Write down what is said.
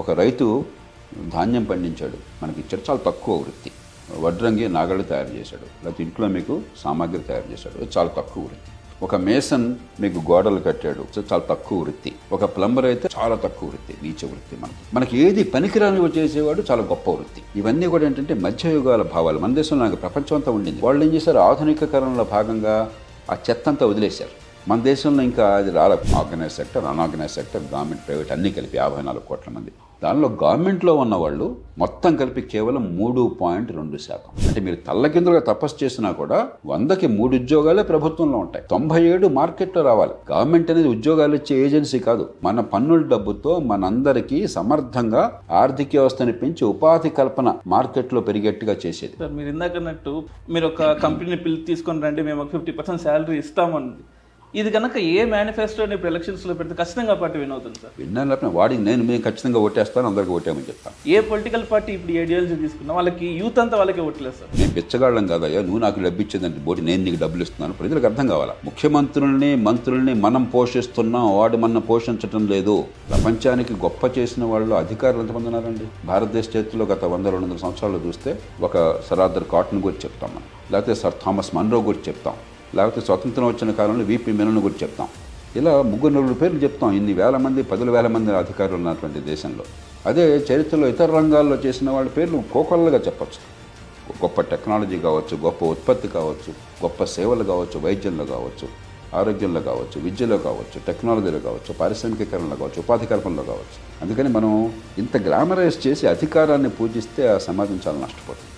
ఒక రైతు ధాన్యం పండించాడు. మనకి ఇచ్చాడు చాలా తక్కువ వృత్తి. వడ్రంగి నాగళ్ళు తయారు చేశాడు. లేకపోతే ఇంట్లో మీకు సామాగ్రి తయారు చేశాడు. చాలా తక్కువ వృత్తి. ఒక మేసన్ మీకు గోడలు కట్టాడు. చాలా తక్కువ వృత్తి. ఒక ప్లంబర్ అయితే చాలా తక్కువ వృత్తి. నీచ వృత్తి మనకి. మనకి ఏది పనికిరాని చేసేవాడు చాలా గొప్ప వృత్తి. ఇవన్నీ కూడా ఏంటంటే మధ్యయుగాల భావాలు. మన దేశంలో నాకు ప్రపంచం అంతా ఉండింది. వాళ్ళు ఏం చేశారు? ఆధునికీకరణలో భాగంగా ఆ చెత్త అంతా వదిలేశారు. మన దేశంలో ఇంకా అది రాల organize sector unorganize sector government private అన్నీ కలిపి యాభై నాలుగు కోట్ల మంది. దానిలో గవర్నమెంట్లో ఉన్న వాళ్ళు మొత్తం కలిపి కేవలం మూడు పాయింట్ రెండు శాతం. అంటే మీరు తల్లకిందులుగా తపస్సు చేసినా కూడా వందకి మూడు ఉద్యోగాలే ప్రభుత్వంలో ఉంటాయి. తొంభై ఏడు మార్కెట్లో రావాలి. గవర్నమెంట్ అనేది ఉద్యోగాలు ఇచ్చే ఏజెన్సీ కాదు. మన పన్నుల డబ్బుతో మనందరికీ సమర్థంగా ఆర్థిక వ్యవస్థని పెంచి ఉపాధి కల్పన మార్కెట్లో పెరిగేట్టుగా చేసేది. మీరు ఇందాక అన్నట్టు మీరు ఒక కంపెనీని పిలిచి తీసుకొని రండి మేము ఒక ఫిఫ్టీ పర్సెంట్ శాలరీ ఇస్తామని. ఇది కనుక ఏ మేనిఫెస్టోని ఇప్పుడు ఎలక్షన్స్లో పెడితే ఖచ్చితంగా పార్టీ విన్ అవుతుంది సార్. విన్నాను లేకపోతే వాడికి నేను మేము ఖచ్చితంగా ఓటేస్తాను అందరికీ ఓటేమని చెప్తాను. ఏ పొలిటికల్ పార్టీ ఇప్పుడు ఐడియాలజీ తీసుకున్నా వాళ్ళకి యూత్ అంతా వాళ్ళకే ఓట్లేదు సార్. నేను బిచ్చగాళ్ళం కాదయ్యా నువ్వు నాకు డబ్బు ఇచ్చేదంటే బోటి నేను నీకు డబ్బులు ఇస్తున్నాను. ప్రజలకు అర్థం కావాలా? ముఖ్యమంత్రుల్ని మంత్రుల్ని మనం పోషిస్తున్నాం వాడు మన పోషించటం లేదు. ప్రపంచానికి గొప్ప చేసిన వాళ్ళు అధికారులు ఎంతమంది ఉన్నారండి? భారతదేశ చరిత్రలో గత వంద రెండు వందల సంవత్సరాలు చూస్తే ఒక సర్ ఆర్థర్ కాటన్ గురించి చెప్తాం మనం. లేకపోతే సర్ థామస్ మన్రో గురించి చెప్తాం. లేకపోతే స్వతంత్రం వచ్చిన కాలంలో వీపీ మెనన్ గురించి చెప్తాం. ఇలా ముగ్గురు నలుగురు పేర్లు చెప్తాం. ఇన్ని వేల మంది పదుల వేల మంది అధికారులు ఉన్నటువంటి దేశంలో. అదే చరిత్రలో ఇతర రంగాల్లో చేసిన వాళ్ళ పేర్లు కోకొల్లగా చెప్పచ్చు. గొప్ప టెక్నాలజీ కావచ్చు గొప్ప ఉత్పత్తి కావచ్చు గొప్ప సేవలు కావచ్చు వైద్యంలో కావచ్చు ఆరోగ్యంలో కావచ్చు విద్యలో కావచ్చు టెక్నాలజీలో కావచ్చు పారిశ్రామికీకరణలో కావచ్చు ఉపాధి కల్పనలో కావచ్చు. అందుకని మనం ఇంత గ్లామరైజ్ చేసి అధికారాన్ని పూజిస్తే ఆ సమాజం చాలా నష్టపోతుంది.